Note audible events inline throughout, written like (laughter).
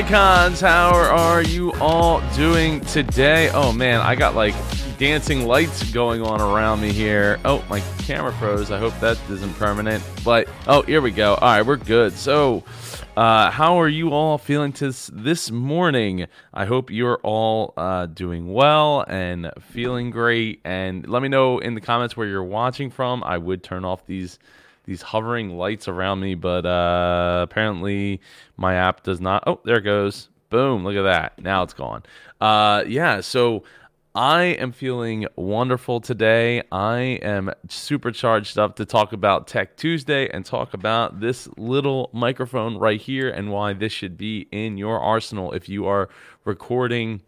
icons, how are you all doing today? Oh man, I got like dancing lights going on around me here. Oh, my camera froze. I hope that isn't permanent. But oh, here we go. All right, we're good. So, uh, how are you all feeling this this morning? I hope you're all uh, doing well and feeling great. And let me know in the comments where you're watching from. I would turn off these these hovering lights around me, but uh, apparently my app does not. Oh, there it goes. Boom! Look at that. Now it's gone. Uh, yeah. So I am feeling wonderful today. I am super charged up to talk about Tech Tuesday and talk about this little microphone right here and why this should be in your arsenal if you are recording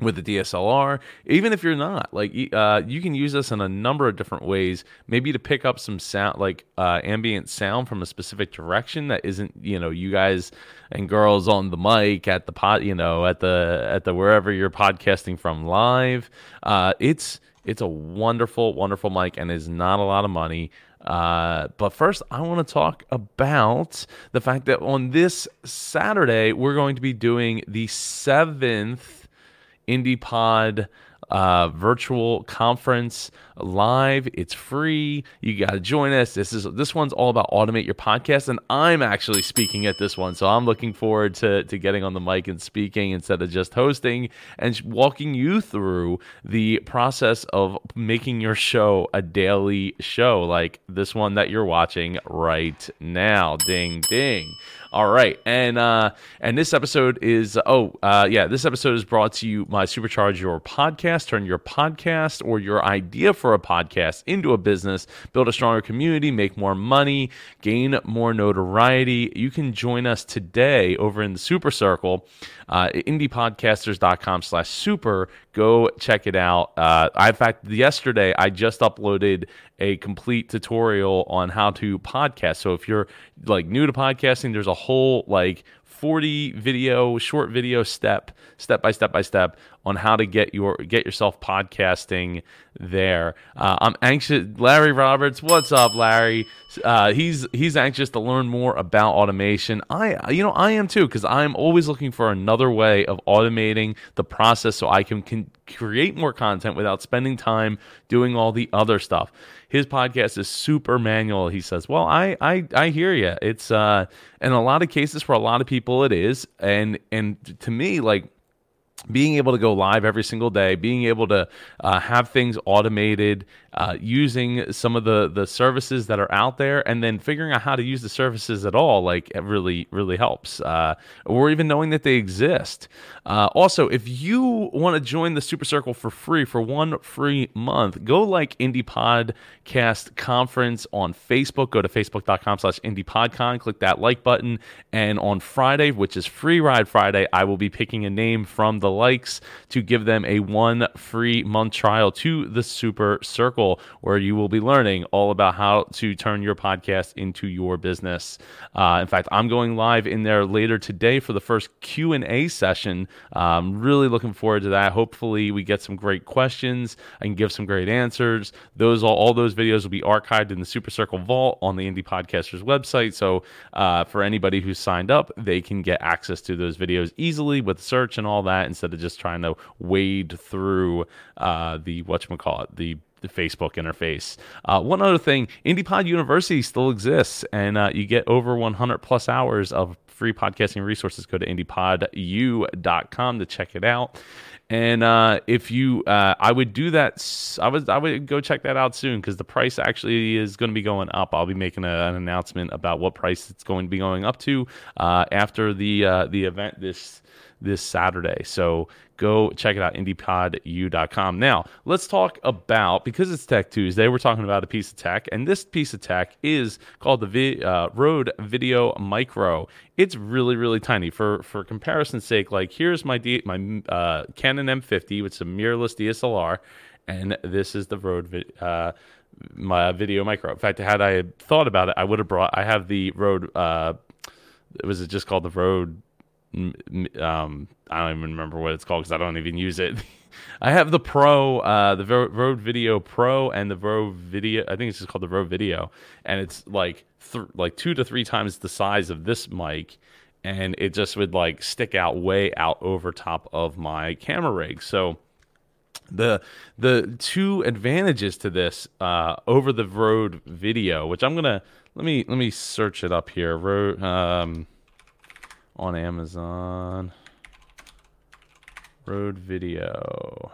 with the DSLR, even if you're not, like uh, you can use this in a number of different ways. Maybe to pick up some sound, like uh, ambient sound from a specific direction that isn't, you know, you guys and girls on the mic at the pot, you know, at the at the wherever you're podcasting from live. Uh, it's it's a wonderful, wonderful mic and is not a lot of money. Uh, but first, I want to talk about the fact that on this Saturday, we're going to be doing the seventh IndiePod uh, virtual conference live. It's free. You got to join us. This is this one's all about automate your podcast, and I'm actually speaking at this one, so I'm looking forward to to getting on the mic and speaking instead of just hosting and walking you through the process of making your show a daily show, like this one that you're watching right now. Ding ding. All right, and uh, and this episode is oh uh, yeah, this episode is brought to you by Supercharge Your Podcast. Turn your podcast or your idea for a podcast into a business, build a stronger community, make more money, gain more notoriety. You can join us today over in the Super Circle, uh, indiepodcasters.com/super. Go check it out. Uh, I, in fact, yesterday I just uploaded a complete tutorial on how to podcast. So if you're like new to podcasting, there's a whole like 40 video short video step step by step by step on how to get your get yourself podcasting there uh, i'm anxious larry roberts what's up larry uh, he's he's anxious to learn more about automation i you know i am too because i'm always looking for another way of automating the process so i can, can create more content without spending time doing all the other stuff his podcast is super manual. He says, "Well, I I I hear you. It's uh, in a lot of cases for a lot of people it is, and and to me like." Being able to go live every single day, being able to uh, have things automated, uh, using some of the the services that are out there, and then figuring out how to use the services at all, like it really really helps. Uh, or even knowing that they exist. Uh, also, if you want to join the Super Circle for free for one free month, go like Indie Podcast Conference on Facebook. Go to facebook.com/slash IndiePodCon. Click that like button, and on Friday, which is Free Ride Friday, I will be picking a name from the likes to give them a one free month trial to the Super Circle, where you will be learning all about how to turn your podcast into your business. Uh, in fact, I'm going live in there later today for the first Q and A session. I'm really looking forward to that. Hopefully, we get some great questions. and give some great answers. Those all, all those videos will be archived in the Super Circle Vault on the Indie Podcasters website. So uh, for anybody who's signed up, they can get access to those videos easily with search and all that instead of just trying to wade through uh, the whatchamacallit, the the Facebook interface. Uh, one other thing, IndiePod University still exists, and uh, you get over 100 plus hours of free podcasting resources. Go to indiepodu.com to check it out. And uh, if you, uh, I would do that. I would, I would go check that out soon because the price actually is going to be going up. I'll be making a, an announcement about what price it's going to be going up to uh, after the uh, the event this this Saturday. So go check it out, indiepodu.com. Now, let's talk about, because it's Tech Tuesday, we're talking about a piece of tech, and this piece of tech is called the Vi- uh, Rode Video Micro. It's really, really tiny. For for comparison's sake, like here's my D- my uh, Canon M50, which is a mirrorless DSLR, and this is the Rode vi- uh, my video micro. In fact, had I thought about it, I would have brought. I have the Rode. Uh, was it just called the Rode um, I don't even remember what it's called because I don't even use it. (laughs) I have the Pro, uh, the Rode Video Pro, and the Rode Video. I think it's just called the Rode Video, and it's like th- like two to three times the size of this mic, and it just would like stick out way out over top of my camera rig. So the the two advantages to this uh, over the Rode video, which I'm gonna let me let me search it up here. Rode um, on Amazon. Rode video.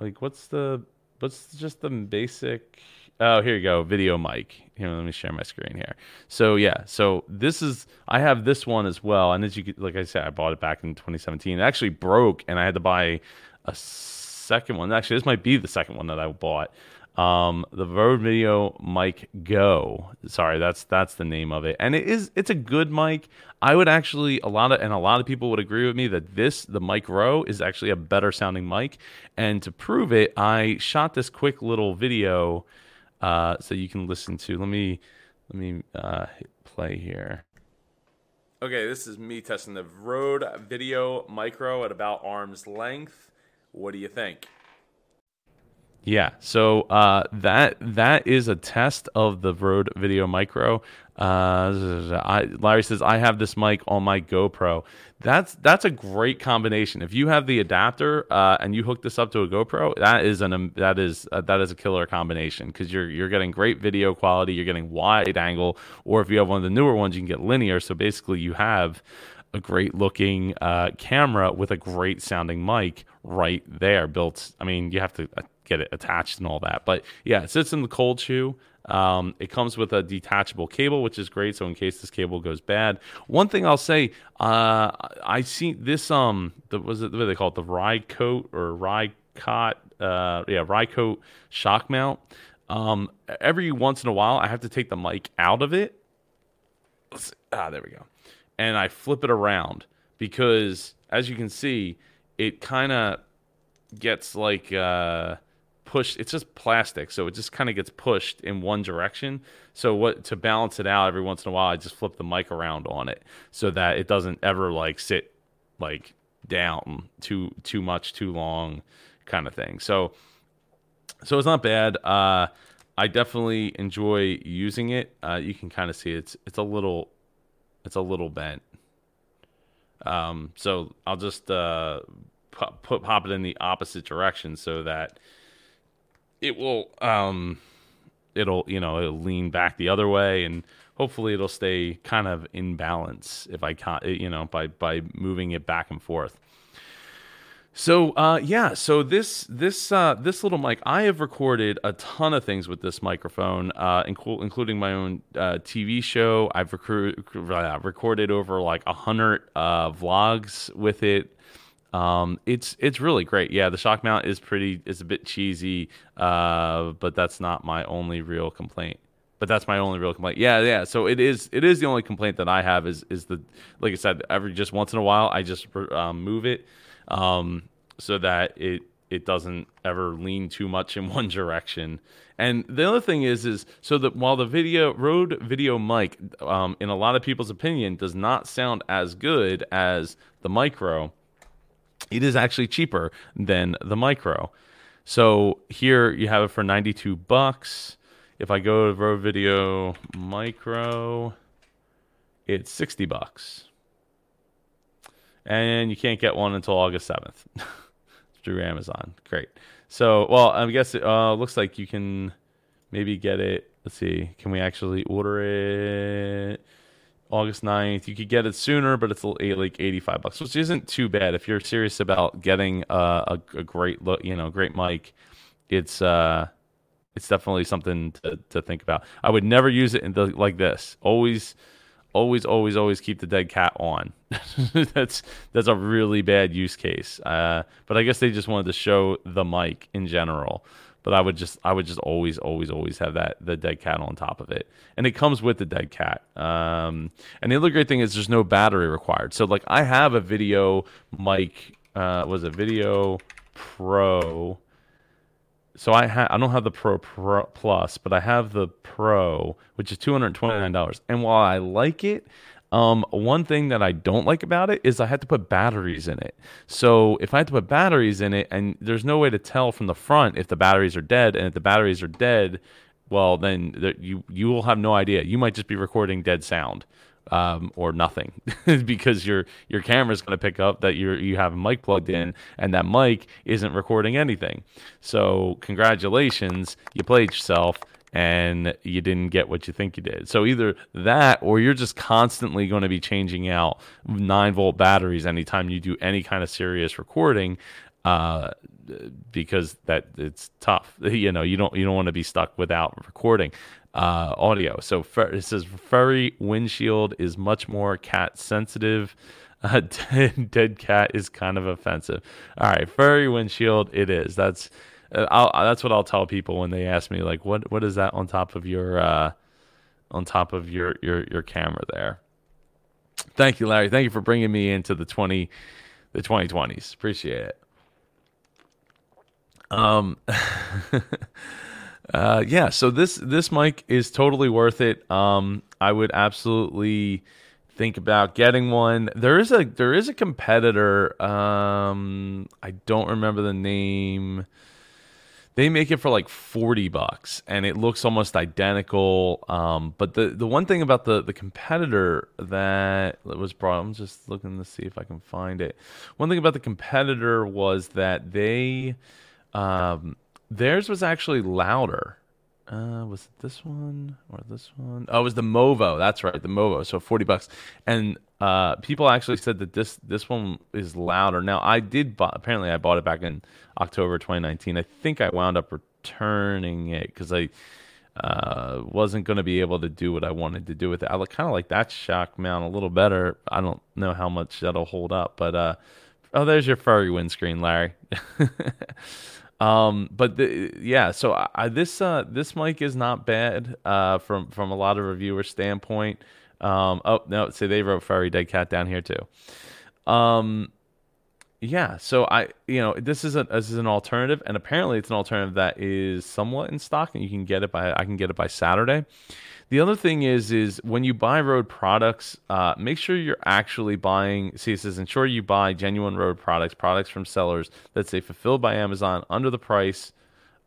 Like what's the what's just the basic Oh, here you go. Video mic. Here, let me share my screen here. So yeah, so this is I have this one as well, and as you like I said, I bought it back in 2017. It actually broke, and I had to buy a second one. Actually, this might be the second one that I bought. Um, the Rode Video Mic Go. Sorry, that's that's the name of it, and it is it's a good mic. I would actually a lot of and a lot of people would agree with me that this the micro is actually a better sounding mic. And to prove it, I shot this quick little video uh, so you can listen to. Let me let me uh, play here. Okay, this is me testing the Rode Video Micro at about arm's length. What do you think? Yeah, so uh, that that is a test of the Rode Video Micro. Uh, I, Larry says I have this mic on my GoPro. That's that's a great combination. If you have the adapter uh, and you hook this up to a GoPro, that is an um, that is uh, that is a killer combination because you're you're getting great video quality, you're getting wide angle, or if you have one of the newer ones, you can get linear. So basically, you have a great looking uh, camera with a great sounding mic right there built. I mean, you have to uh, get it attached and all that. But yeah, it sits in the cold shoe. Um, it comes with a detachable cable, which is great. So in case this cable goes bad, one thing I'll say, uh, I see this um, the was it what they call it, the Rycote or Rycote, uh, yeah, Rycote shock mount. Um, every once in a while, I have to take the mic out of it. Let's, ah, there we go, and I flip it around because, as you can see, it kind of gets like. Uh, pushed it's just plastic so it just kind of gets pushed in one direction. So what to balance it out every once in a while i just flip the mic around on it so that it doesn't ever like sit like down too too much too long kind of thing. So so it's not bad. Uh i definitely enjoy using it. Uh you can kind of see it's it's a little it's a little bent. Um so i'll just uh put, put pop it in the opposite direction so that it will um it'll you know it'll lean back the other way and hopefully it'll stay kind of in balance if I can't you know by by moving it back and forth. So uh, yeah, so this this uh, this little mic, I have recorded a ton of things with this microphone, uh, inclu- including my own uh, TV show. I've recru- recorded over like a hundred uh, vlogs with it. Um, it's it's really great. Yeah, the shock mount is pretty. It's a bit cheesy, uh, but that's not my only real complaint. But that's my only real complaint. Yeah, yeah. So it is. It is the only complaint that I have is is the like I said. Every just once in a while, I just um, move it um, so that it it doesn't ever lean too much in (laughs) one direction. And the other thing is, is so that while the video Rode video mic, um, in a lot of people's opinion, does not sound as good as the micro it is actually cheaper than the micro. So here you have it for 92 bucks. If I go to Rode Video Micro, it's 60 bucks. And you can't get one until August 7th (laughs) through Amazon. Great. So, well, I guess it uh, looks like you can maybe get it. Let's see. Can we actually order it? August 9th. You could get it sooner, but it's like 85 bucks, which isn't too bad if you're serious about getting uh, a, a great look, you know, great mic. It's uh, it's definitely something to, to think about. I would never use it in the, like this. Always, always, always, always keep the dead cat on. (laughs) that's that's a really bad use case. Uh, but I guess they just wanted to show the mic in general but I would just I would just always always always have that the dead cat on top of it, and it comes with the dead cat. Um, and the other great thing is there's no battery required. So like I have a video mic, uh, was a video pro. So I ha- I don't have the pro, pro plus, but I have the pro, which is two hundred twenty nine dollars. And while I like it, um, one thing that I don't like about it is I had to put batteries in it. So if I had to put batteries in it, and there's no way to tell from the front if the batteries are dead, and if the batteries are dead, well then you you will have no idea. You might just be recording dead sound, um, or nothing (laughs) because your your camera is going to pick up that you you have a mic plugged in and that mic isn't recording anything. So congratulations, you played yourself and you didn't get what you think you did. So either that or you're just constantly going to be changing out 9 volt batteries anytime you do any kind of serious recording uh, because that it's tough. (laughs) You know, you don't you don't want to be stuck without recording uh, audio. So it says furry windshield is much more cat sensitive. Uh, (laughs) dead, dead cat is kind of offensive. All right, furry windshield. It is. That's I'll, that's what I'll tell people when they ask me like, what what is that on top of your uh, on top of your your your camera there? Thank you, Larry. Thank you for bringing me into the twenty the twenty twenties. Appreciate it. Um. (laughs) uh, yeah, so this this mic is totally worth it. Um, I would absolutely think about getting one. There is a there is a competitor. Um, I don't remember the name. They make it for like forty bucks, and it looks almost identical. Um, but the the one thing about the the competitor that was brought, I'm just looking to see if I can find it. One thing about the competitor was that they um, Theirs was actually louder. Uh, was it this one or this one? Oh, it was the Movo. That's right, the Movo. So forty bucks, and uh, people actually said that this this one is louder. Now I did buy, apparently I bought it back in October 2019. I think I wound up returning it because I uh, wasn't going to be able to do what I wanted to do with it. I kind of like that shock mount a little better. I don't know how much that'll hold up, but uh, oh, there's your furry windscreen, Larry. (laughs) Um, but the, yeah, so I, this uh, this mic is not bad uh, from from a lot of reviewer standpoint. Um, oh no, say they wrote "Furry Dead Cat" down here too. Um, yeah, so I you know this is a this is an alternative, and apparently it's an alternative that is somewhat in stock, and you can get it by I can get it by Saturday. The other thing is, is when you buy Rode products, uh, make sure you're actually buying. See, it says ensure you buy genuine Rode products, products from sellers that say fulfilled by Amazon under the price,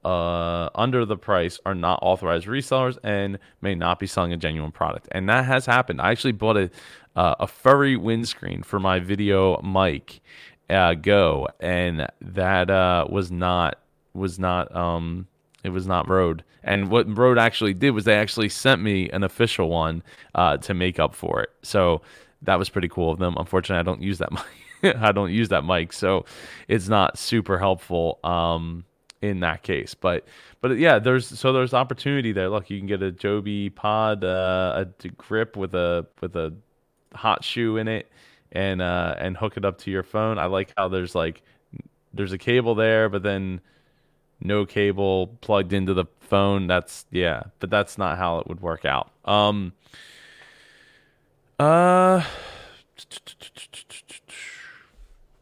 uh, under the price are not authorized resellers and may not be selling a genuine product. And that has happened. I actually bought a uh, a furry windscreen for my video mic uh, Go, and that uh, was not was not um it was not Rode. And what Rode actually did was they actually sent me an official one uh, to make up for it. So that was pretty cool of them. Unfortunately, I don't use that (laughs) mic. I don't use that mic, so it's not super helpful um, in that case. But but yeah, there's so there's opportunity there. Look, you can get a Joby Pod, uh, a grip with a with a hot shoe in it, and uh, and hook it up to your phone. I like how there's like there's a cable there, but then no cable plugged into the phone. That's yeah, but that's not how it would work out. Um uh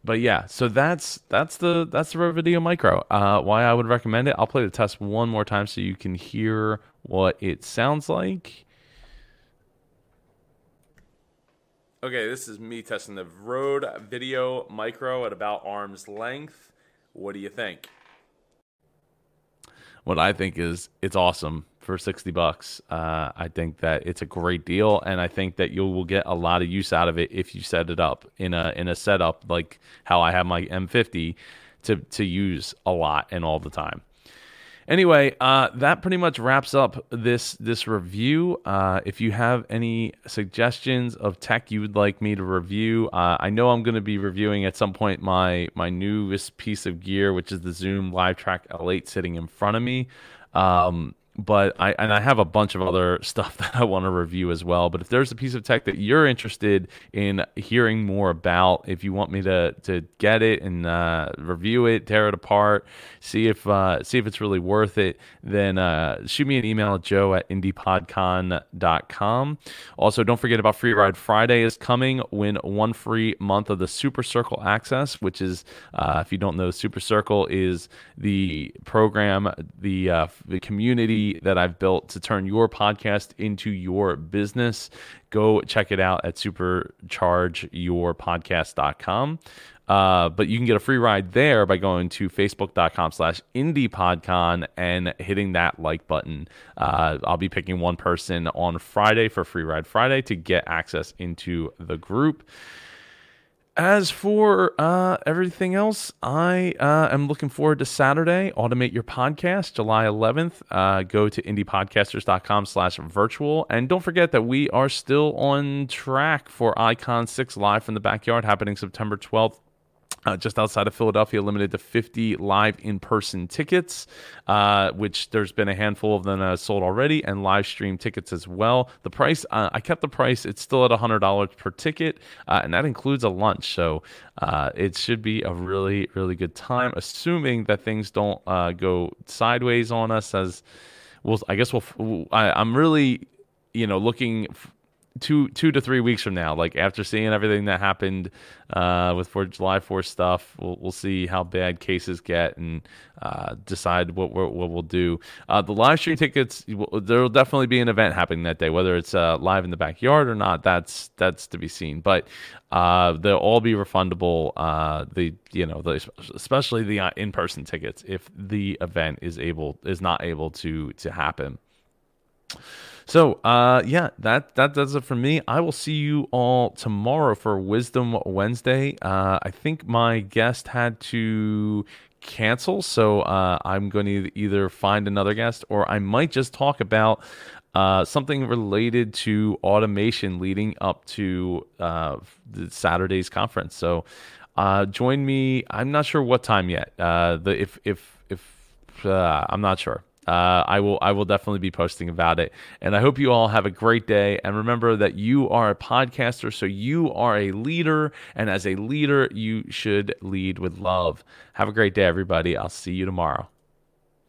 but yeah, so that's that's the that's the Rode Video Micro. Uh, why I would recommend it. I'll play the test one more time so you can hear what it sounds like. Okay, this is me testing the Rode Video Micro at about arm's length. What do you think? what I think is it's awesome for 60 bucks. Uh, I think that it's a great deal, and I think that you will get a lot of use out of it if you set it up in a in a setup like how I have my M50 to to use a lot and all the time. Anyway, uh, that pretty much wraps up this this review. Uh, if you have any suggestions of tech you would like me to review, uh, I know I'm going to be reviewing at some point my my newest piece of gear, which is the Zoom LiveTrak L8 sitting in front of me. Um, but I and I have a bunch of other (laughs) stuff that I want to review as well. But if there's a piece of tech that you're interested in hearing more about, if you want me to to get it and uh, review it, tear it apart, see if uh, see if it's really worth it, then uh, shoot me an email at joe at indiepodcon.com. Also, don't forget about Free Ride Friday is coming. Win one free month of the Super Circle access, which is uh, if you don't know, Super Circle is the program, the uh, the community that I've built to turn your podcast into your business. Go check it out at superchargeyourpodcast.com. Uh, but you can get a free ride there by going to facebook.com slash indiepodcon and hitting that like button. Uh, I'll be picking one person on Friday for Free Ride Friday to get access into the group. As for uh, everything else, I uh, am looking forward to Saturday. Automate your podcast, July 11th. Uh, go to indiepodcasters.com slash virtual. And don't forget that we are still on track for Icon 6 Live from the Backyard happening September 12th uh, just outside of Philadelphia, limited to 50 live in person tickets, uh, which there's been a handful of them that sold already, and live stream tickets as well. The price, uh, I kept the price, it's still at $100 per ticket, uh, and that includes a lunch. So uh, it should be a really, really good time, assuming that things don't uh, go sideways on us as. Well, I guess we'll. I, I'm really, you know, looking two two to three weeks from now, like after seeing everything that happened uh, with for July 4th stuff, we'll we'll see how bad cases get and uh, decide what what we'll do. Uh, the live stream tickets, there will definitely be an event happening that day, whether it's uh, live in the backyard or not. That's that's to be seen, but uh, they'll all be refundable. Uh, the you know the, especially the in person tickets if the event is able is not able to to happen. So, uh, yeah, that that does it for me. I will see you all tomorrow for Wisdom Wednesday. Uh, I think my guest had to cancel, so uh, I'm going to either find another guest or I might just talk about uh, something related to automation leading up to uh, Saturday's conference. So, uh, join me. I'm not sure what time yet. Uh, the if if if uh, I'm not sure uh, I will I will definitely be posting about it. And I hope you all have a great day. And remember that you are a podcaster, so you are a leader. And as a leader, you should lead with love. Have a great day, everybody. I'll see you tomorrow.